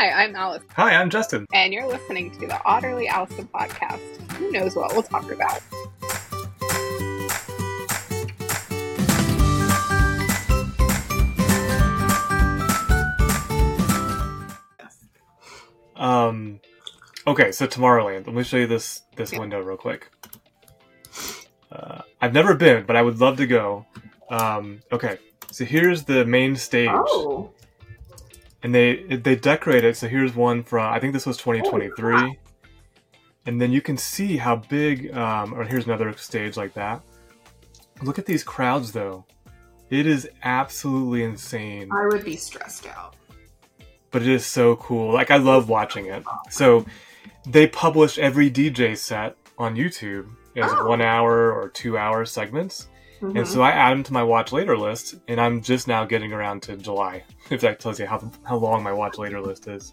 Hi, I'm Alice, Hi, I'm Justin. and you're listening to the Otterly Owlsome podcast. Who knows what we'll talk about? Um, okay, so Tomorrowland. Let me show you this this Yeah. window real quick. Uh, I've never been, but I would love to go. Um, okay, so here's the main stage, Oh, and they they decorate it. So here's one from I think this was 2023, Holy and then you can see how big. Um, or here's another stage like that. Look at these crowds, though. It is absolutely insane. I would be stressed out. but it is so cool. Like I love watching it. So they publish every DJ set on YouTube as Oh. one hour or two hour segments. Mhm. And so I add them to my watch later list, and I'm just now getting around to July. If that tells you how how long my watch later list is.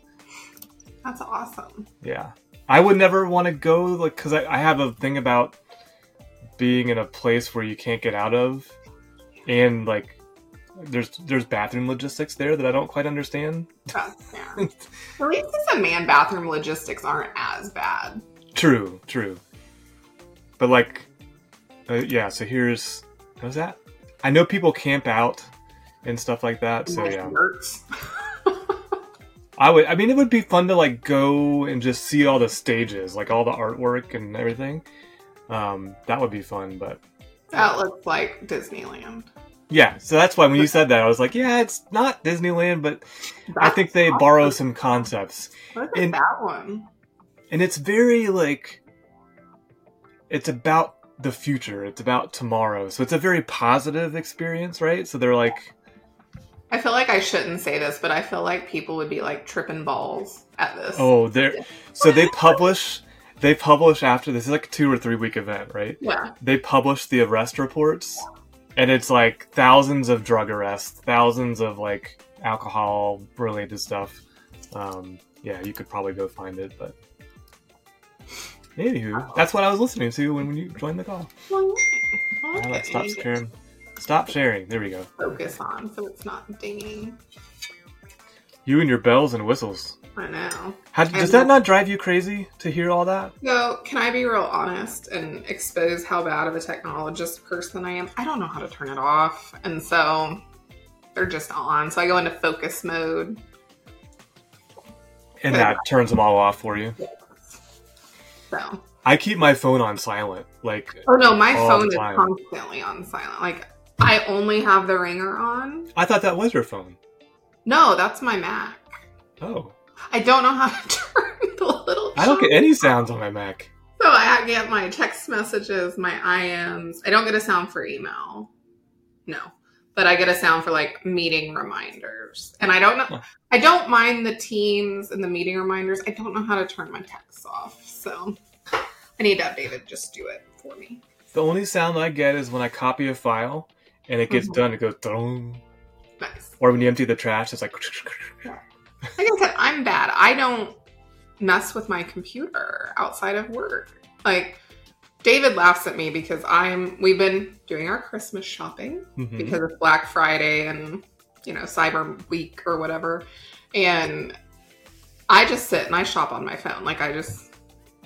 That's awesome. Yeah, I would never want to go like because I, I have a thing about being in a place where you can't get out of, and like there's there's bathroom logistics there that I don't quite understand. That's fair. At least the man bathroom logistics aren't as bad. True, true. But like, uh, yeah. So here's how's that? I know people camp out and stuff like that. So yeah. I would. I mean, it would be fun to like go and just see all the stages, like all the artwork and everything. Um, that would be fun. But that looks like Disneyland. yeah, so that's why when you said that, I was like, yeah, it's not Disneyland, but I think they awesome. borrow some concepts. In- that one. and it's very like it's about the future. It's about tomorrow. So it's a very positive experience right? So they're like I feel like I shouldn't say this, but I feel like people would be like tripping balls at this. oh they're so they publish they publish after this is like a two or three week event right? Yeah. they publish the arrest reports and it's like thousands of drug arrests thousands of like alcohol related stuff. Um yeah you could probably go find it but anywho that's what i was listening to when, when you joined the call Well, Now okay. that stop sharing. Stop sharing. There we go. Focus on so it's not dinging. You and your bells and whistles. I know. How, does that not drive you crazy to hear all that? So, can I be real honest and expose how bad of a technologist person I am? I don't know how to turn it off. And so they're just on. So I go into focus mode. And that turns them all off for you. So, I keep my phone on silent. Like, oh no, my phone is constantly on silent. Like, I only have the ringer on. I thought that was your phone. No, that's my Mac. Oh. I don't know how to turn the little. I don't get any sounds on my Mac. So I get my text messages, my IMs. I don't get a sound for email. No. But I get a sound for like meeting reminders. And I don't know I don't mind the teams and the meeting reminders. I don't know how to turn my texts off. So I need to have David just do it for me. The only sound I get is when I copy a file and it gets Mhm. done, it goes dong. Nice. Or when you empty the trash, it's like. Like I said, I'm bad. I don't mess with my computer outside of work. Like David laughs at me because I'm we've been doing our Christmas shopping Mhm. because it's Black Friday and you know Cyber Week or whatever, and I just sit and I shop on my phone. Like I just,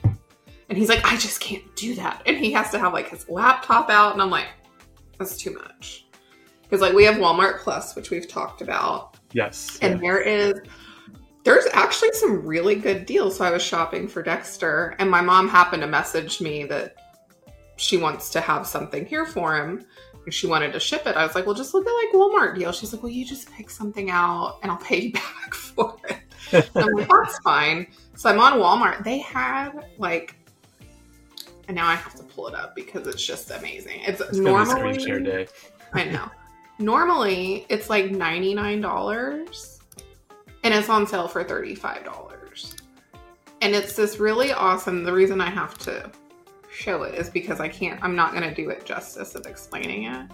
and he's like, I just can't do that, and he has to have like his laptop out, and I'm like, that's too much. Because like we have Walmart Plus, which we've talked about, Yes. and there is there's actually some really good deals. So I was shopping for Dexter, and my mom happened to message me that she wants to have something here for him. And she wanted to ship it. I was like, well, just look at like Walmart deal. She's like, well, you just pick something out and I'll pay you back for it. And I'm like, that's fine. So I'm on Walmart. They had like, and now I have to pull it up because it's just amazing. It's, It's normally screen share day. I know. Normally, it's like $99 and it's on sale for $35. And it's this really awesome. The reason I have to show it is because I can't, I'm not going to do it justice of explaining it.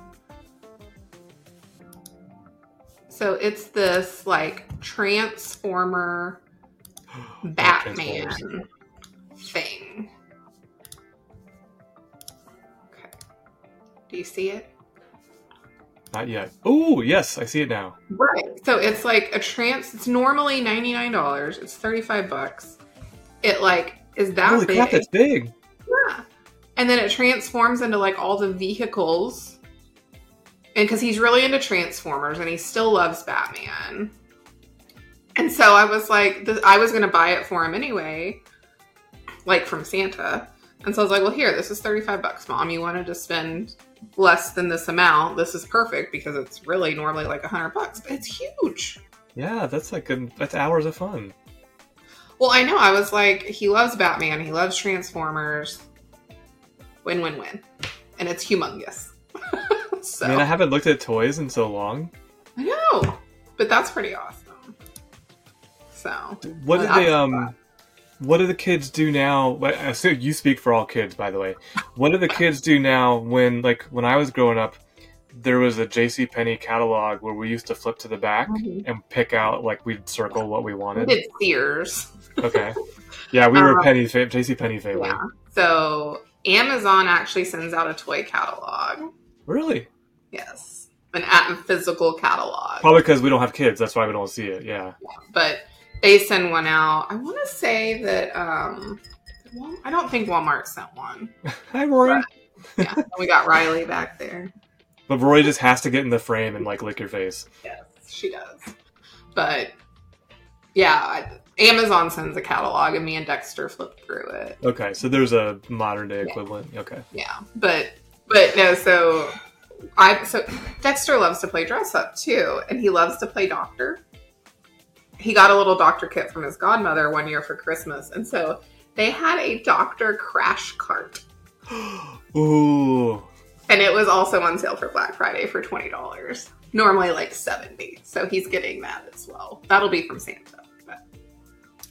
So it's this like transformer Batman thing. Okay. Do you see it? Not yet. Oh, yes, I see it now. Right. So it's like a trans. It's normally ninety nine dollars. It's thirty five bucks. It like is that Holy big. crap, that's big. And then it transforms into like all the vehicles. And because he's really into Transformers and he still loves Batman. And so I was like, th- I was going to buy it for him anyway, like from Santa. And so I was like, well, here, this is 35 bucks, mom. You wanted to spend less than this amount. This is perfect because it's really normally like 100 bucks, but it's huge. Yeah, that's like a, that's hours of fun. Well, I know. I was like, he loves Batman. He loves Transformers. Win, win, win. And it's humongous. so, I mean, I haven't looked at toys in so long. I know. But that's pretty awesome. So, What did they um? What do the kids do now? I assume you speak for all kids, by the way. What do the kids do now when, like, when I was growing up, there was a J.C. Penney catalog where we used to flip to the back Mhm. and pick out, like, we'd circle what we we wanted. did Sears. Okay. Yeah, we were Um, Penney fa- J.C. Penney family. Yeah. So, Amazon actually sends out a toy catalog. Really? Yes. An a physical catalog. Probably because we don't have kids. That's why we don't see it. Yeah. but they send one out. I want to say that um, Wal- I don't think Walmart sent one. Hi, Rory. Yeah, we got Riley back there. But Rory just has to get in the frame and like lick your face. Yes, she does. But yeah, Amazon sends a catalog, and me and Dexter flip through it. Okay, so there's a modern day equivalent. Okay. Yeah, but but no, so I so Dexter loves to play dress up too, and he loves to play doctor. He got a little doctor kit from his godmother one year for Christmas, and so they had a doctor crash cart, Ooh. and it was also on sale for Black Friday for twenty dollars. Normally like seventy, so he's getting that as well. That'll be from Santa. But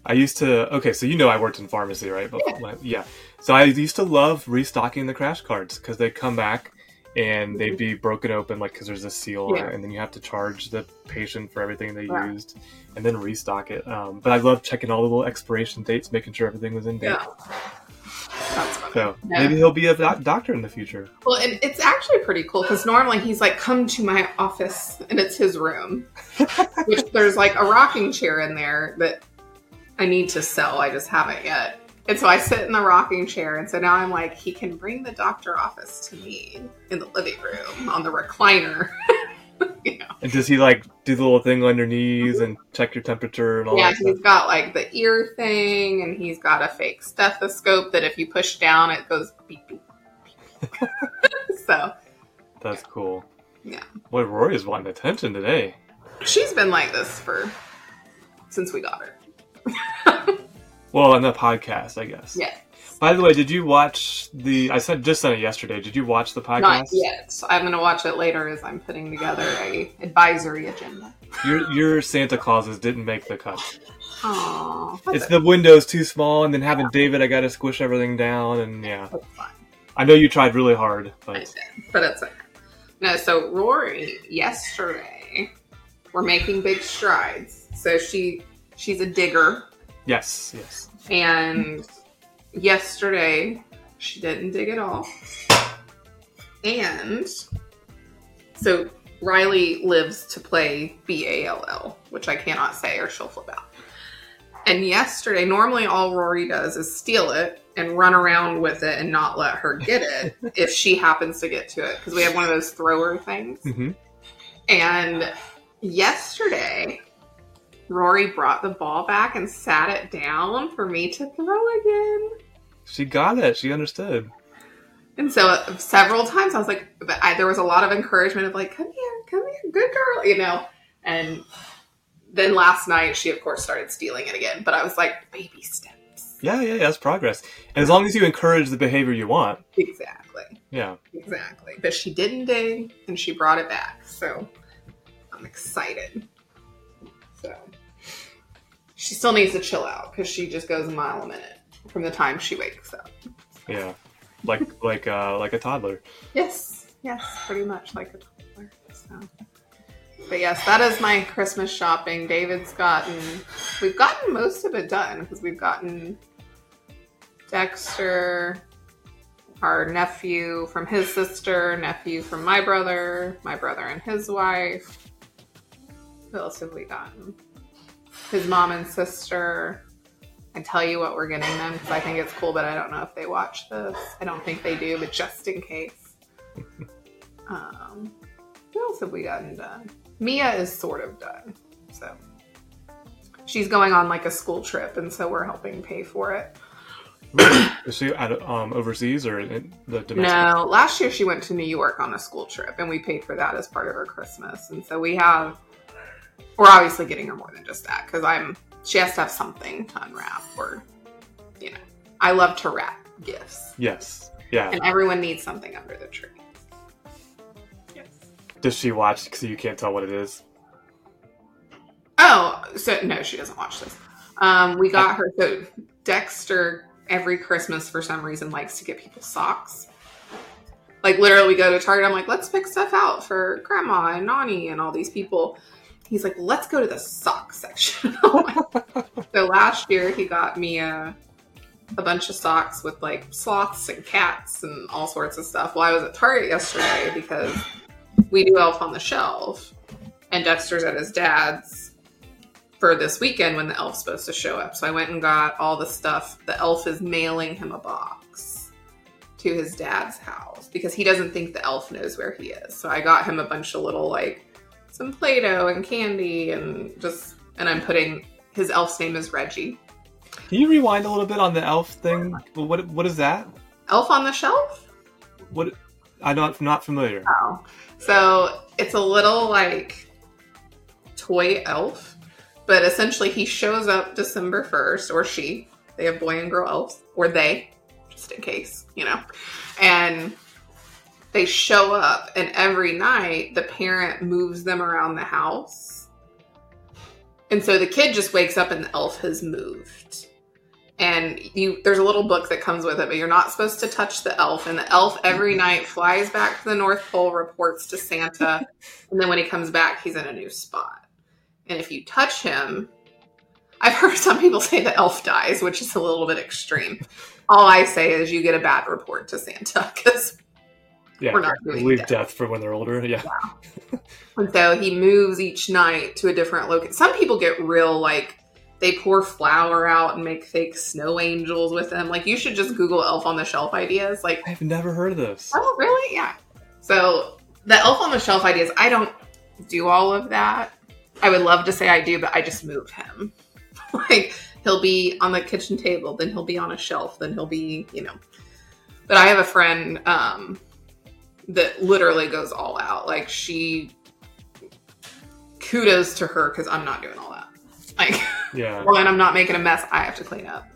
I used to. Okay, so you know I worked in pharmacy, right? But, Yeah. yeah. So I used to love restocking the crash carts because they come back and they'd be broken open, like because there's a seal Yeah. and then you have to charge the patient for everything they Right. used, and then restock it. Um, but I love checking all the little expiration dates, making sure everything was in date. yeah, that's funny. So Yeah. maybe he'll be a doc- doctor in the future. Well, and it's actually pretty cool because normally he's like, "Come to my office," and it's his room. Which there's like a rocking chair in there that I need to sell. I just haven't yet. And so I sit in the rocking chair, and so now I'm like, he can bring the doctor office to me in the living room on the recliner. you know? And does he like do the little thing on your knees and mm-hmm. check your temperature and all Yeah, that stuff? he's got like the ear thing, and he's got a fake stethoscope that if you push down, it goes beep beep. beep. so That's cool. Yeah. Boy, Rory is wanting attention today. she's been like this for since we got her. Well, on the podcast, I guess. Yeah. By the way, did you watch the? I said just sent it yesterday. Did you watch the podcast? Not yet. I'm going to watch it later as I'm putting together a advisory agenda. Your your Santa Clauses didn't make the cut. Aww. It's the windows too small, and then having David, I got to squish everything down, and yeah. That's fine. I know you tried really hard, I but did, but it's okay. No, so Rory yesterday, we're making big strides. So she she's a digger, yes, yes. and yesterday she didn't dig at all. And so Riley lives to play B A L L, which I cannot say or she'll flip out. And yesterday, normally all Rory does is steal it and run around with it and not let her get it if she happens to get to it because we have one of those thrower things. hmm And yesterday, Rory brought the ball back and sat it down for me to throw again. She got it. She understood. And so uh, several times I was like, but I, there was a lot of encouragement of like, come here, come here, good girl, you know. And then last night she of course started stealing it again, but I was like, baby steps. Yeah, yeah, yeah. That's progress. And as long as you encourage the behavior you want, Exactly, yeah. exactly. But she didn't dig, and she brought it back, so I'm excited. So she still needs to chill out because she just goes a mile a minute from the time she wakes up. Yeah, like like uh like a toddler. Yes, yes, pretty much like a toddler. So. But yes, that is my Christmas shopping. David's gotten, we've gotten most of it done because we've gotten Dexter our nephew from his sister, nephew from my brother, my brother and his wife. Who else have we gotten? His mom and sister. I tell you what we're getting them because I think it's cool, but I don't know if they watch this. I don't think they do, but just in case. Um, who else have we gotten done? Mia is sort of done, so she's going on like a school trip, and so we're helping pay for it. Is she at, um, overseas or in the domestic? No, last year she went to New York on a school trip, and we paid for that as part of her Christmas. And so we have, we're obviously getting her more than just that because I'm, she has to have something to unwrap, or, you know, I love to wrap gifts, Yes. Yeah. and everyone needs something under the tree. Yes. Does she watch because you can't tell what it is? Oh, so no, she doesn't watch this. Um, we got her so Dexter every Christmas for some reason likes to get people socks. Like literally, we go to Target. I'm like, let's pick stuff out for Grandma and Nani and all these people. He's like, let's go to the sock section. Oh so last year he got me a a bunch of socks with like sloths and cats and all sorts of stuff. Well, I was at Target yesterday because we do Elf on the Shelf, and Dexter's at his dad's for this weekend when the elf's supposed to show up. So I went and got all the stuff. The elf is mailing him a box to his dad's house because he doesn't think the elf knows where he is. So I got him a bunch of little like some Play-Doh and candy and just and I'm putting his elf's name is Reggie. Can you rewind a little bit on the elf thing? What what is that? Elf on the shelf? What I'm not not familiar. Oh. So it's a little like toy elf, but essentially he shows up December 1st, or she. They have boy and girl elves, or they, just in case, you know. And they show up, and every night the parent moves them around the house. And so the kid just wakes up and the elf has moved. And you there's a little book that comes with it, but you're not supposed to touch the elf. And the elf every night flies back to the North Pole, reports to Santa, and then when he comes back, he's in a new spot. And if you touch him, I've heard some people say the elf dies, which is a little bit extreme. All I say is you get a bad report to Santa because Yeah, We're not doing leave that. death for when they're older. Yeah, And so he moves each night to a different location. Some people get real like they pour flour out and make fake snow angels with them. Like you should just Google elf on the shelf ideas. Like, I've never heard of this. oh really? Yeah. So the elf on the shelf ideas, I don't do all of that. I would love to say I do, but I just move him. like he'll be on the kitchen table, then he'll be on a shelf, then he'll be, you know. But I have a friend um, that literally goes all out. Like she, kudos to her because I'm not doing all that. Like, Yeah, when I'm not making a mess, I have to clean up.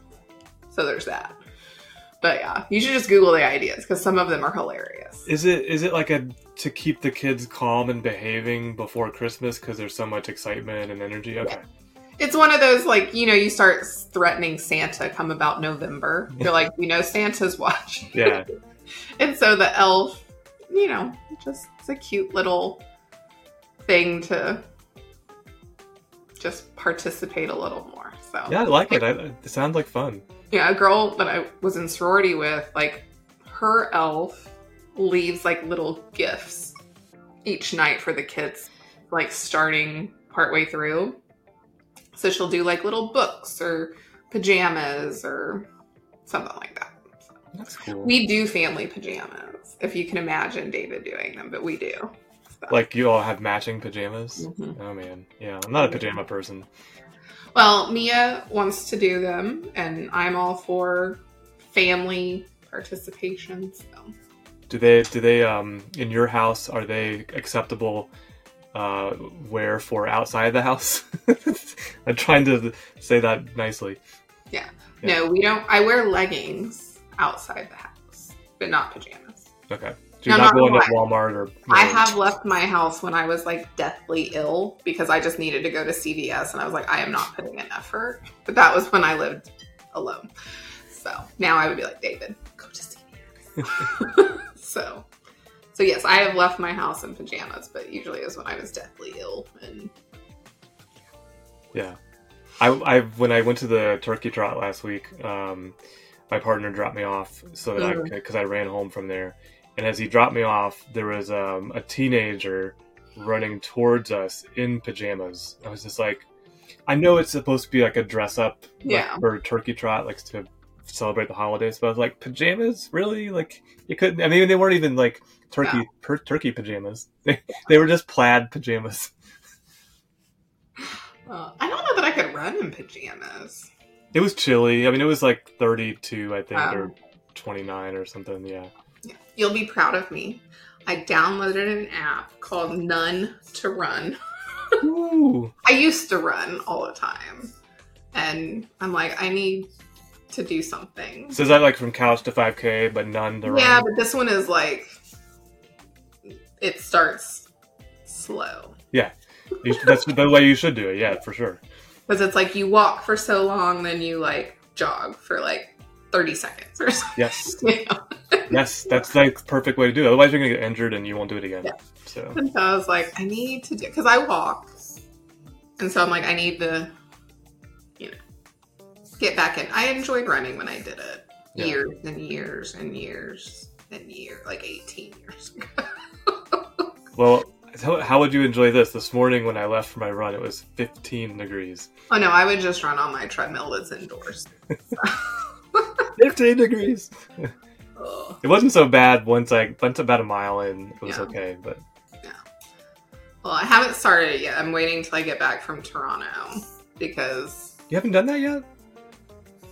So there's that. But yeah, you should just Google the ideas because some of them are hilarious. is it is it like a to keep the kids calm and behaving before Christmas because there's so much excitement and energy? Okay, It's one of those like you know you start threatening Santa come about November. You're like you know Santa's watching, yeah, and so the elf, you know, just it's a cute little thing to just participate a little more. So yeah, I like it. I, it sounds like fun. yeah, a girl that I was in sorority with, like her elf leaves like little gifts each night for the kids, like starting partway through. So she'll do like little books or pajamas or something like that. That's cool. We do family pajamas, if you can imagine David doing them, but we do. So- like you all have matching pajamas. Mhm. Oh man, yeah, I'm not a pajama person. Well, Mia wants to do them, and I'm all for family participation. So. Do they do they um in your house are they acceptable uh wear for outside the house? I'm trying to say that nicely. Yeah. No, we don't. I wear leggings outside the house, but not pajamas. Okay. So No, not going to gonna Walmart I have left my house when I was like deathly ill because I just needed to go to CVS, and I was like, I am not putting in effort. But that was when I lived alone. So now I would be like, David, go to CVS. so, so yes, I have left my house in pajamas, but usually it was when I was deathly ill and Yeah. I, I when I went to the turkey trot last week, um, my partner dropped me off so that I Mhm. could because I ran home from there. And as he dropped me off, there was um, a teenager running towards us in pajamas. I was just like, I know it's supposed to be like a dress up like, Yeah. for a turkey trot, like to celebrate the holidays. But I was like, pajamas, really? Like you couldn't. I mean, they weren't even like turkey No. per, turkey pajamas. They they were just plaid pajamas. Uh, I don't know that I could run in pajamas. It was chilly. I mean, it was like 32, I think, Wow. or 29 or something. Yeah. Yeah. You'll be proud of me. I downloaded an app called None to Run. Ooh. I used to run all the time. And I'm like, I need to do something. So is that like from couch to 5K, but none to run? Yeah, but this one is like, it starts slow. You that's the way you should do it. Yeah, for sure. Because it's like you walk for so long, then you like jog for like 30 seconds or something. Yes. You know? Yes, that's like the perfect way to do it. Otherwise, you're gonna get injured and you won't do it again. Yeah. So And so I was like, I need to do because I walk, and so I'm like, I need to, you know, get back in. I enjoyed running when I did it Yeah. years and years and years and years, like 18 years ago. well, how, how would you enjoy this? This morning when I left for my run, it was 15 degrees. Oh no, I would just run on my treadmill that's indoors. 15 degrees. Ugh. It wasn't so bad once I went about a mile in. It was Yeah. okay, but yeah. Well, I haven't started it yet. I'm waiting till I get back from Toronto because you haven't done that yet.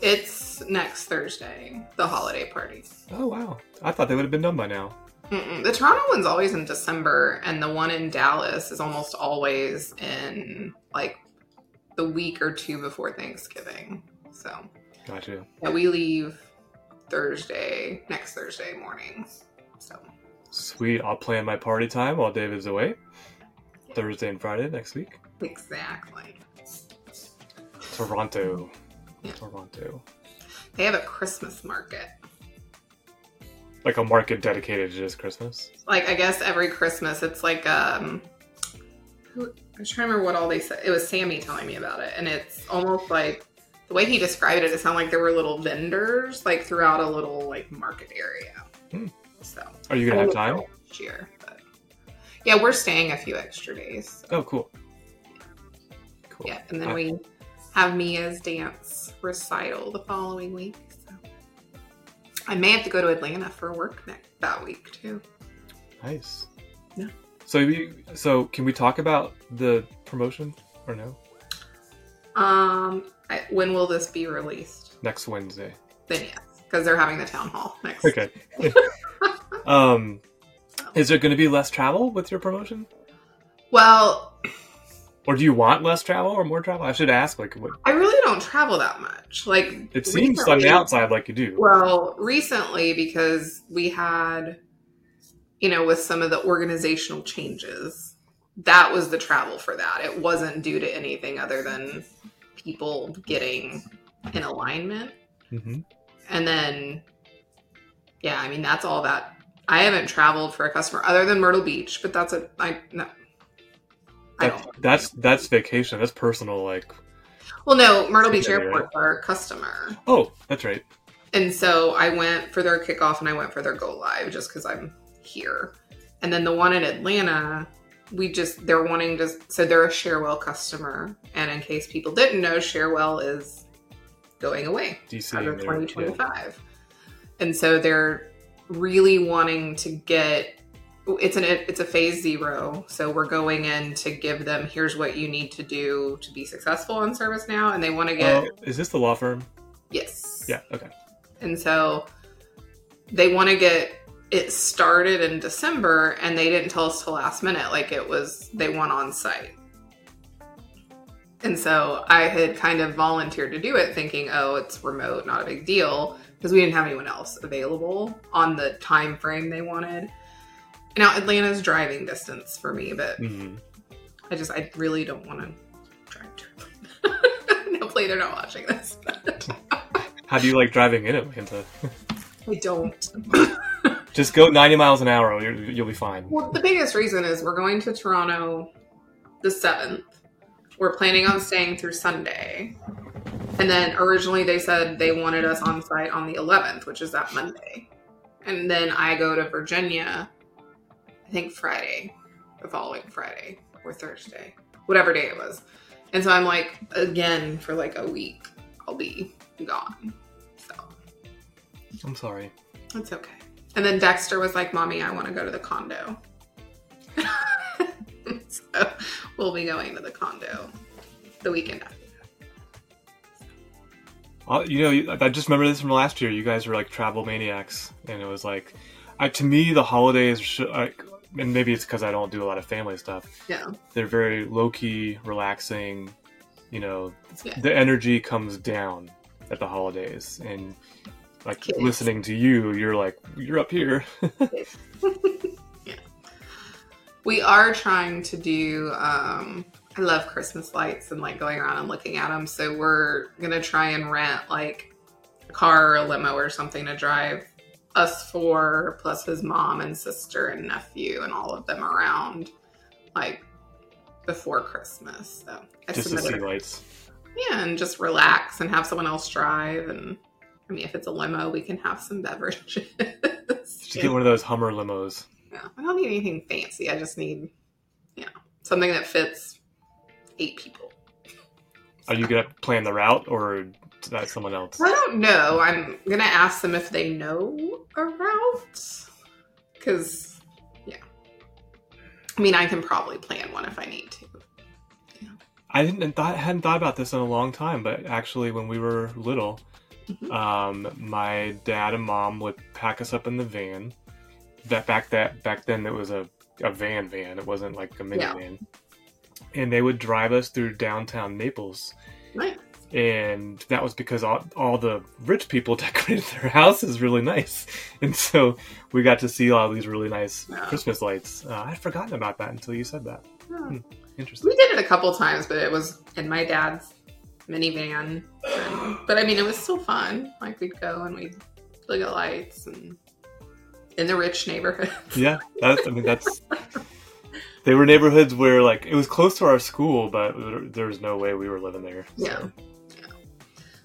it's next Thursday, the holiday party. Oh wow! I thought they would have been done by now. Mm-mm. The Toronto one's always in December, and the one in Dallas is almost always in like the week or two before Thanksgiving. So Gotcha. yeah, we leave Thursday, next Thursday morning. So Sweet. I'll plan my party time while David's away. Thursday and Friday next week. exactly. Toronto. Yeah. Toronto. They have a Christmas market. Like a market dedicated to just Christmas. Like I guess every Christmas it's like um who I was trying to remember what all they said. It was Sammy telling me about it, and it's almost like the way he described it, it sounded like there were little vendors like throughout a little like market area. Hmm. So Are you gonna have time? this year? But yeah, we're staying a few extra days. Oh, cool. Cool. Yeah, and then I- we have Mia's dance recital the following week. So I may have to go to Atlanta for work next that week too. Nice. Yeah. So, we, so can we talk about the promotion or no? Um, I, when will this be released? Next Wednesday. Then yes, because they're having the town hall next. Okay. um, is there going to be less travel with your promotion, Well, or do you want less travel or more travel? I should ask. Like, what? I really don't travel that much. Like It seems on the outside like you do. Well, recently because we had, you know, with some of the organizational changes, that was the travel for that. It wasn't due to anything other than people getting in alignment. hmm And then, yeah, I mean, that's all that. I haven't traveled for a customer other than Myrtle Beach, but that's a, I, no. I That's, don't. that's that's vacation. That's personal. Like, Well, no, Myrtle Beach Yeah, right. Airport's our customer. oh, that's right. And so I went for their kickoff and I went for their go live just because I'm here. And then the one in Atlanta, we just, they're wanting to, so they're a Cherwell customer. And in case people didn't know, Cherwell is going away DC. as of they're- yeah. 2025. And so they're really wanting to get, it's an it's a phase zero so we're going in to give them here's what you need to do to be successful on ServiceNow and they want to get Oh, is this the law firm? yes Yeah. Okay. and so they want to get it started in December and they didn't tell us till last minute. Like it was, they went on site. And so I had kind of volunteered to do it thinking, oh, it's remote, not a big deal, because we didn't have anyone else available on the time frame they wanted. Now Atlanta's driving distance for me, but hmm I just I really don't want to drive to Atlanta. Hopefully they're not watching this. How do you like driving in Atlanta? I don't. Just go 90 miles an hour. You're, you'll be fine. Well, the biggest reason is we're going to Toronto the 7th. We're planning on staying through Sunday. And then originally they said they wanted us on site on the 11th, which is that Monday. And then I go to Virginia, I think Friday, the following Friday or Thursday, whatever day it was. And so I'm like, again, for like a week, I'll be gone. So I'm sorry. it's okay. And then Dexter was like, Mommy, I want to go to the condo. so we'll be going to the condo the weekend after. Uh, you know, I just remember this from last year. You guys were like travel maniacs, and it was like, I, to me, the holidays, and maybe it's because I don't do a lot of family stuff. Yeah. They're very low key, relaxing. You know, Yeah. the energy comes down at the holidays, and like Kids. listening to you, you're like, you're up here. yeah. We are trying to do. Um, I love Christmas lights and like going around and looking at them. So we're gonna try and rent like a car or a limo or something to drive us four plus his mom and sister and nephew and all of them around like before Christmas. So I just to see lights. yeah, and just relax and have someone else drive. And I mean, if it's a limo, we can have some beverages. Just get one of those Hummer limos. Yeah, I don't need anything fancy. I just need, you know, something that fits eight people. Are you gonna plan the route, or is that someone else? I don't know. I'm gonna ask them if they know a route, because yeah, I mean, I can probably plan one if I need to. I didn't thought hadn't thought about this in a long time, but actually, when we were little, Um, my dad and mom would pack us up in the van. That back that back then it was a, a van van. It wasn't like a Yeah. minivan. And they would drive us through downtown Naples, Nice. and that was because all, all the rich people decorated their houses really nice, and so we got to see all these really nice Yeah. Christmas lights. Uh, I'd forgotten about that until you said that. Yeah. Interesting. We did it a couple times, but it was in my dad's minivan. And, but I mean, it was still fun. Like we'd go and we'd look at lights and in the rich neighborhoods. Yeah, that's. I mean, that's. They were neighborhoods where like it was close to our school, but there, was no way we were living there. so. Yeah.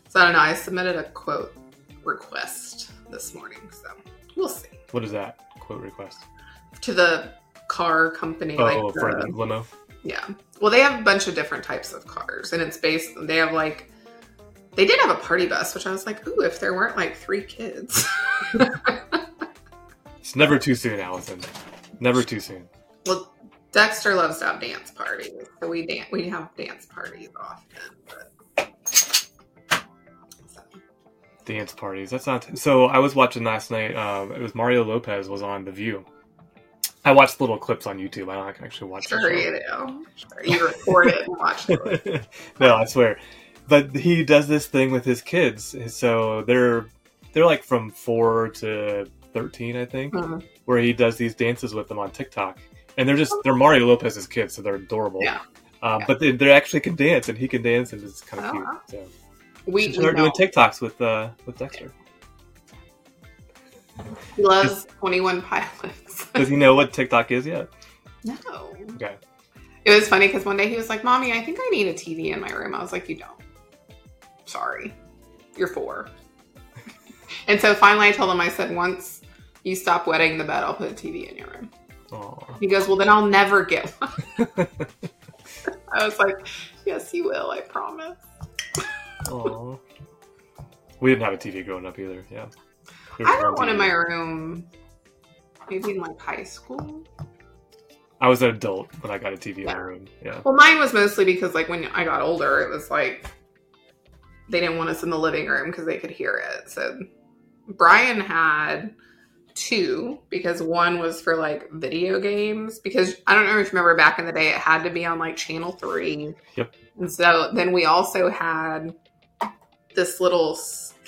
So I don't know. I submitted a quote request this morning, so we'll see. What is that quote request? To the car company, Oh, like for the- the limo. Yeah. Well, they have a bunch of different types of cars, and it's based. They have like. They did have a party bus, which I was like, ooh, if there weren't like three kids. It's never too soon, Allison. Never too soon. well, Dexter loves to have dance parties, so we dance. We have dance parties often. But... So, Dance parties. That's not. So I was watching last night. Um, it was Mario Lopez was on The View. I watched little clips on YouTube. I don't actually watch. sure you do. Sure, you record it and watch it. no, I swear. But he does this thing with his kids. So they're they're like from four to thirteen, I think, Mhm. where he does these dances with them on TikTok, and they're just they're Mario Lopez's kids, so they're adorable. Yeah. Um, Yeah. But they, they actually can dance, and he can dance, and it's kind of Oh, cute. So We, we start doing. TikToks with uh with Dexter. He loves Twenty One Pilots. Does he know what TikTok is yet? no. Okay. It was funny because one day he was like, "Mommy, I think I need a TV in my room." I was like, "You don't. Sorry, you're four. and so finally, I told him, I said, "Once you stop wetting the bed, I'll put a TV in your room." Aw. He goes, "Well, then I'll never get one." I was like, "Yes, you will. I promise." Aw. We didn't have a TV growing up either. Yeah. I had one in my room, maybe in like high school. I was an adult when I got a TV in my room. Yeah. Well, mine was mostly because like when I got older, it was like they didn't want us in the living room because they could hear it. So Brian had two because one was for like video games because I don't know if you remember back in the day it had to be on like channel 3. Yep. And so then we also had this little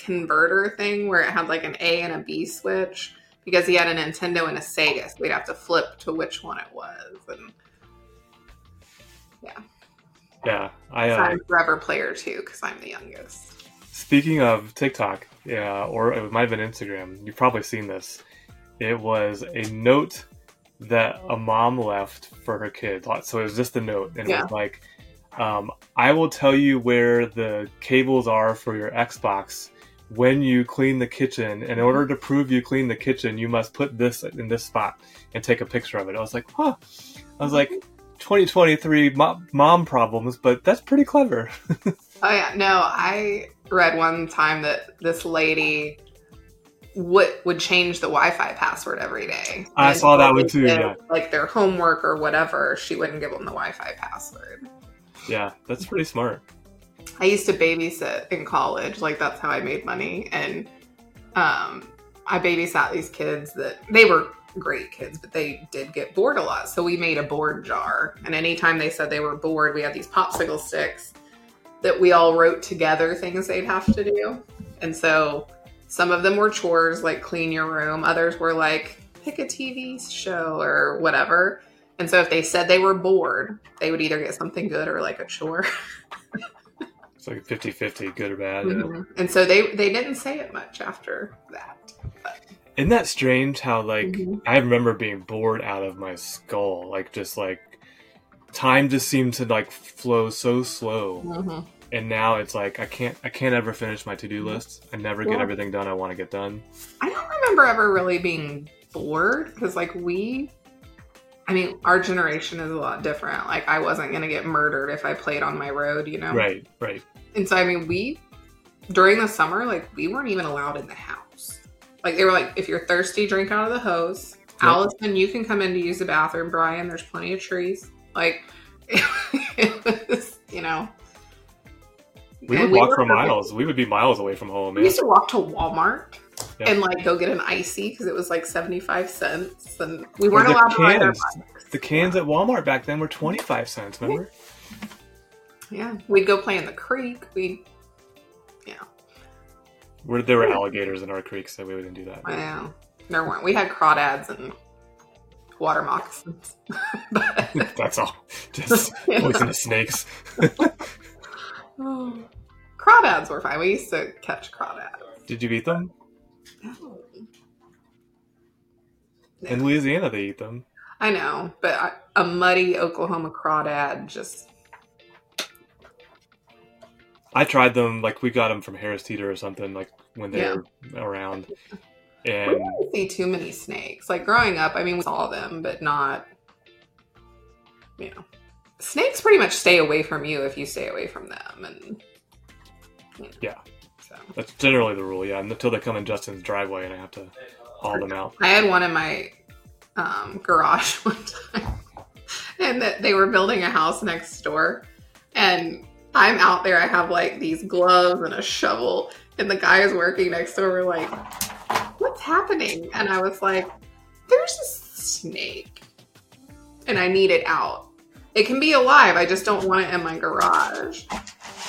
converter thing where it had like an A and a B switch because he had a Nintendo and a Sega. So we'd have to flip to which one it was. And Yeah. Yeah, I So uh, I'm forever player too because I'm the youngest. Speaking of TikTok, yeah, or it might have been Instagram. You've probably seen this. It was a note that a mom left for her kid. So it was just a note, and it was like, Um, I will tell you where the cables are for your Xbox when you clean the kitchen. In order to prove you clean the kitchen, you must put this in this spot and take a picture of it. I was like, huh. I was like, 2023 mo- mom problems, but that's pretty clever. Oh yeah, no, I read one time that this lady would would change the Wi-Fi password every day. I And saw that one too, did, yeah. Like their homework or whatever, she wouldn't give them the Wi-Fi password. yeah, that's pretty smart. I used to babysit in college, like that's how I made money, and um, I babysat these kids that they were great kids, but they did get bored a lot. So we made a board jar, and anytime they said they were bored, we had these popsicle sticks that we all wrote together things they'd have to do, and so some of them were chores like clean your room, others were like pick a TV show or whatever. And so if they said they were bored, they would either get something good or like a chore. It's like 50 50, good or bad. Mhm. And so they they didn't say it much after that. Isn't that strange how, like, Mhm. I remember being bored out of my skull? Like, just like, time just seemed to, like, flow so slow. Mm-hmm. And now it's like, I can't, I can't ever finish my to do list. I never get everything done I want to get done. I don't remember ever really being bored because like we I mean, our generation is a lot different. Like I wasn't gonna get murdered if I played on my road, you know? Right, right. And so I mean we during the summer, like we weren't even allowed in the house. Like they were like, if you're thirsty, drink out of the hose. Allison, you can come in to use the bathroom. Brian, there's plenty of trees. Like it was, you know. We would walk were- for miles. We would be miles away from home, We man. used to walk to Walmart Yeah. and like go get an icy because it was like 75 cents and we weren't allowed to buy our cans. bikes. The cans at Walmart back then were 25 cents, remember? Yeah, we'd go play in the creek. We, Where there were alligators in our creek, so we wouldn't do that. well, there weren't. We had crawdads and water moccasins. but, That's all. Just poisonous snakes. oh, crawdads were fine. We used to catch crawdads. Did you eat them? No. In Louisiana, they eat them. I know, but I, a muddy Oklahoma crawdad just. I tried them, like, we got them from Harris Teeter or something, like, when they Yeah. were around. We And didn't see too many snakes. Like growing up, I mean, we saw them, but not. You know, snakes pretty much stay away from you if you stay away from them, and. you know, Yeah. So that's generally the rule, yeah, until they come in Justin's driveway and I have to haul them out. I had one in my um, garage one time, and that they were building a house next door, and I'm out there. I have like these gloves and a shovel, and the guys working next door were like, "What's happening?" And I was like, "There's a snake, and I need it out. It can be alive. I just don't want it in my garage."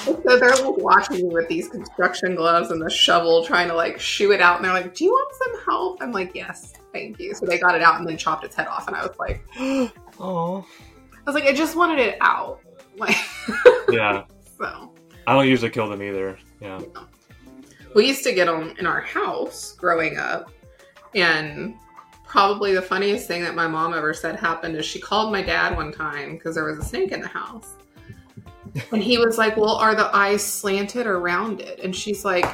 And So they're like watching me with these construction gloves and the shovel, trying to like shoo it out. And they're like, "Do you want some help?" I'm like, "Yes, thank you." So they got it out and then chopped its head off. And I was like, Oh. "I was like, I just wanted it out." Like, Yeah. So I don't usually kill them either. Yeah. we used to get them in our house growing up, and probably the funniest thing that my mom ever said happened is she called my dad one time because there was a snake in the house. And he was like, Well, are the eyes slanted or rounded? And she's like,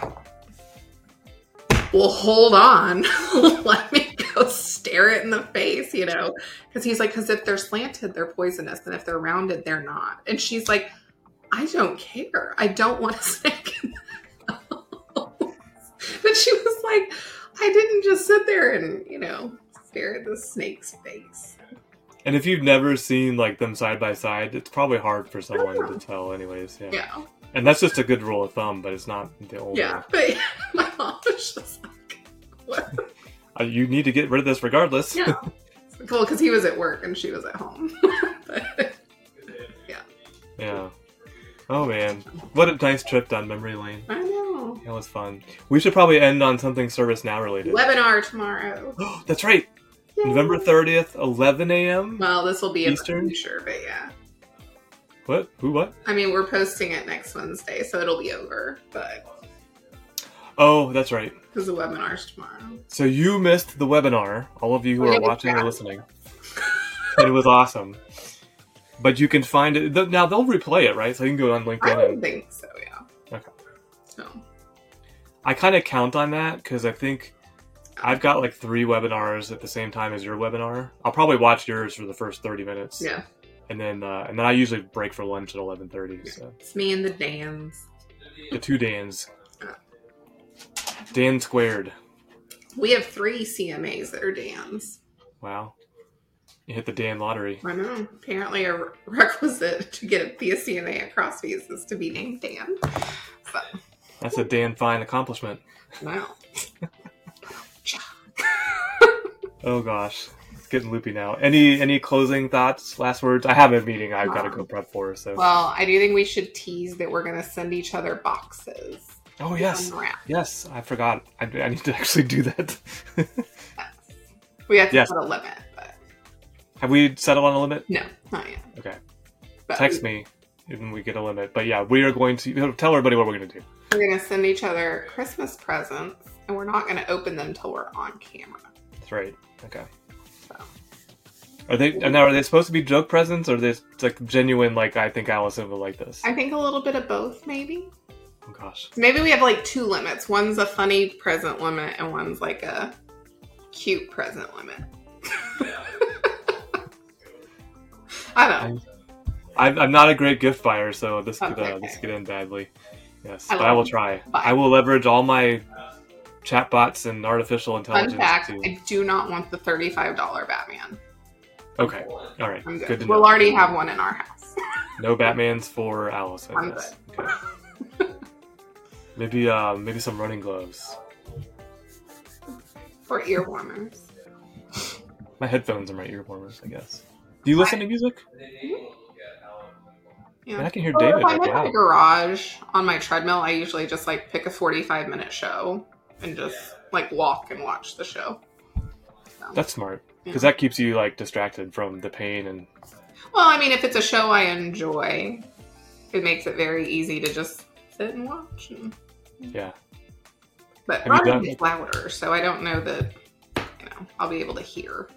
Well, hold on. Let me go stare it in the face, you know? Because he's like, Because if they're slanted, they're poisonous. And if they're rounded, they're not. And she's like, I don't care. I don't want a snake in the house. But she was like, I didn't just sit there and, you know, stare at the snake's face. And if you've never seen like them side by side, it's probably hard for someone to tell, anyways. Yeah. Yeah. And that's just a good rule of thumb, but it's not the only. Yeah. But my mom was just like, what? Uh, you need to get rid of this regardless. Yeah. Well, because he was at work and she was at home. but, Yeah. Oh man, what a nice trip down memory lane. I know. That was fun. We should probably end on something ServiceNow related. Webinar tomorrow. That's right. November thirtieth, eleven a.m. Well, this will be Eastern? a future, but yeah. What? Who? What? I mean, we're posting it next Wednesday, so it'll be over, but Oh, that's right. because the webinar's tomorrow. So you missed the webinar. All of you who Oh, are watching or listening. it was awesome. But you can find it th- now. They'll replay it, right? So you can go on LinkedIn. I would And think so, yeah. Okay. So I kind of count on that because I think I've got like three webinars at the same time as your webinar. I'll probably watch yours for the first thirty minutes, yeah. and then uh, and then I usually break for lunch at eleven thirty. So It's me and the Dans. the two Dans, Dan squared. We have three CMAs that are Dans. Wow, you hit the Dan lottery. I know. Apparently, a requisite to get the CMA at CrossFit is to be named Dan. So, That's a Dan fine accomplishment. wow. Oh gosh, it's getting loopy now. Any any closing thoughts, last words? I have a meeting I've got to go prep for. So Well, I do think we should tease that we're going to send each other boxes. oh yes, yes, I forgot. I, I need to actually do that. We have to Yes. put a limit, have we settled on a limit? no, not yet. Okay, But text me when we get a limit. But yeah, we are going to tell everybody what we're going to do. We're going to send each other Christmas presents, and we're not going to open them till we're on camera. That's right. Okay. So. Are they now? Are they supposed to be joke presents, or are they like genuine? Like I think Allison would like this. I think a little bit of both, maybe. Oh gosh. Maybe we have like two limits. One's a funny present limit, and one's like a cute present limit. I don't know. I'm, I'm not a great gift buyer, so this could Okay, uh, this could end badly. Yes, I but I will try. I will leverage all my chatbots and artificial Fun intelligence. fact: to... I do not want the thirty-five dollar Batman. Okay, all right, I'm good. good. we'll know. already have one in our house. No Batman's for Allison. I'm yes. Okay. maybe uh, maybe some running gloves. For ear warmers. My headphones are my ear warmers, I guess. Do you listen to music? Yeah. Man, I can hear Well, David. if I'm Like, in my garage on my treadmill, I usually just like pick a 45 minute show and just like walk and watch the show. So, That's smart yeah. because that keeps you like distracted from the pain and Well, I mean, if it's a show I enjoy, it makes it very easy to just sit and watch. And, yeah. but Have you done- is louder, so I don't know that you know I'll be able to hear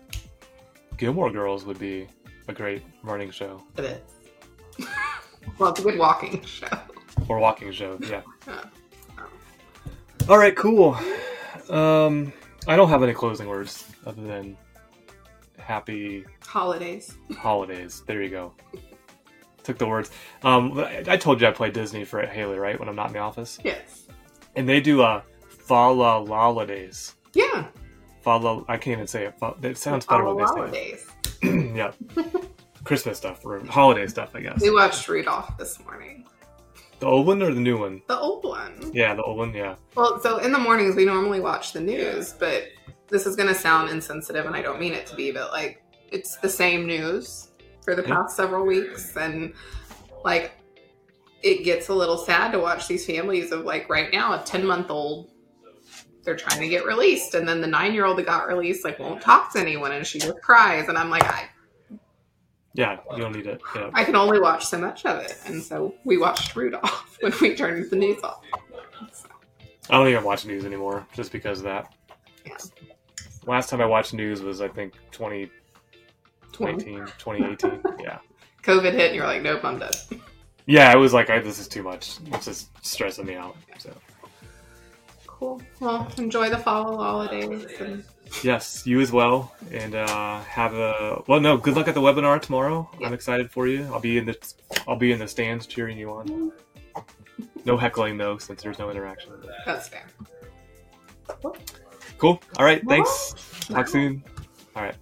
Gilmore Girls would be a great running show It is. well, it's a good walking show. or walking show. Yeah. All right, cool. Um, I don't have any closing words other than happy Holidays. holidays. There you go. Took the words. Um, I I told you I play Disney for Haley, right? When I'm not in the office, Yes. and they do a fa la holidays. Yeah. La. I can't even say it. It sounds better when they say Holidays. it. yeah. Christmas stuff or holiday stuff, I guess. We watched Rudolph this morning. The old one or the new one? The old one. Yeah, the old one. Yeah. Well, so in the mornings we normally watch the news, but this is going to sound insensitive, and I don't mean it to be, but like it's the same news for the Yeah. past several weeks, and like it gets a little sad to watch these families of like right now a ten month old. They're trying to get released, and then the nine year old that got released like won't talk to anyone, and she just cries, and I'm like, I Yeah, you don't need it. Yeah. I can only watch so much of it, and so we watched Rudolph when we turned the news off. So, I don't even watch news anymore just because of that. Yeah. Last time I watched news was I think 2019, 20. 2018. yeah. COVID hit, and you're like, nope, I'm done. Yeah, it was like I, this is too much. It's just stressing me out. So Cool. Well, enjoy the fall holidays. And yes, you as well, and uh, have a well. No, good luck at the webinar tomorrow. Yeah. I'm excited for you. I'll be in the I'll be in the stands cheering you on. No heckling though, since there's no interaction. that's fair. Cool. All right. Thanks. Well, Talk soon. All right.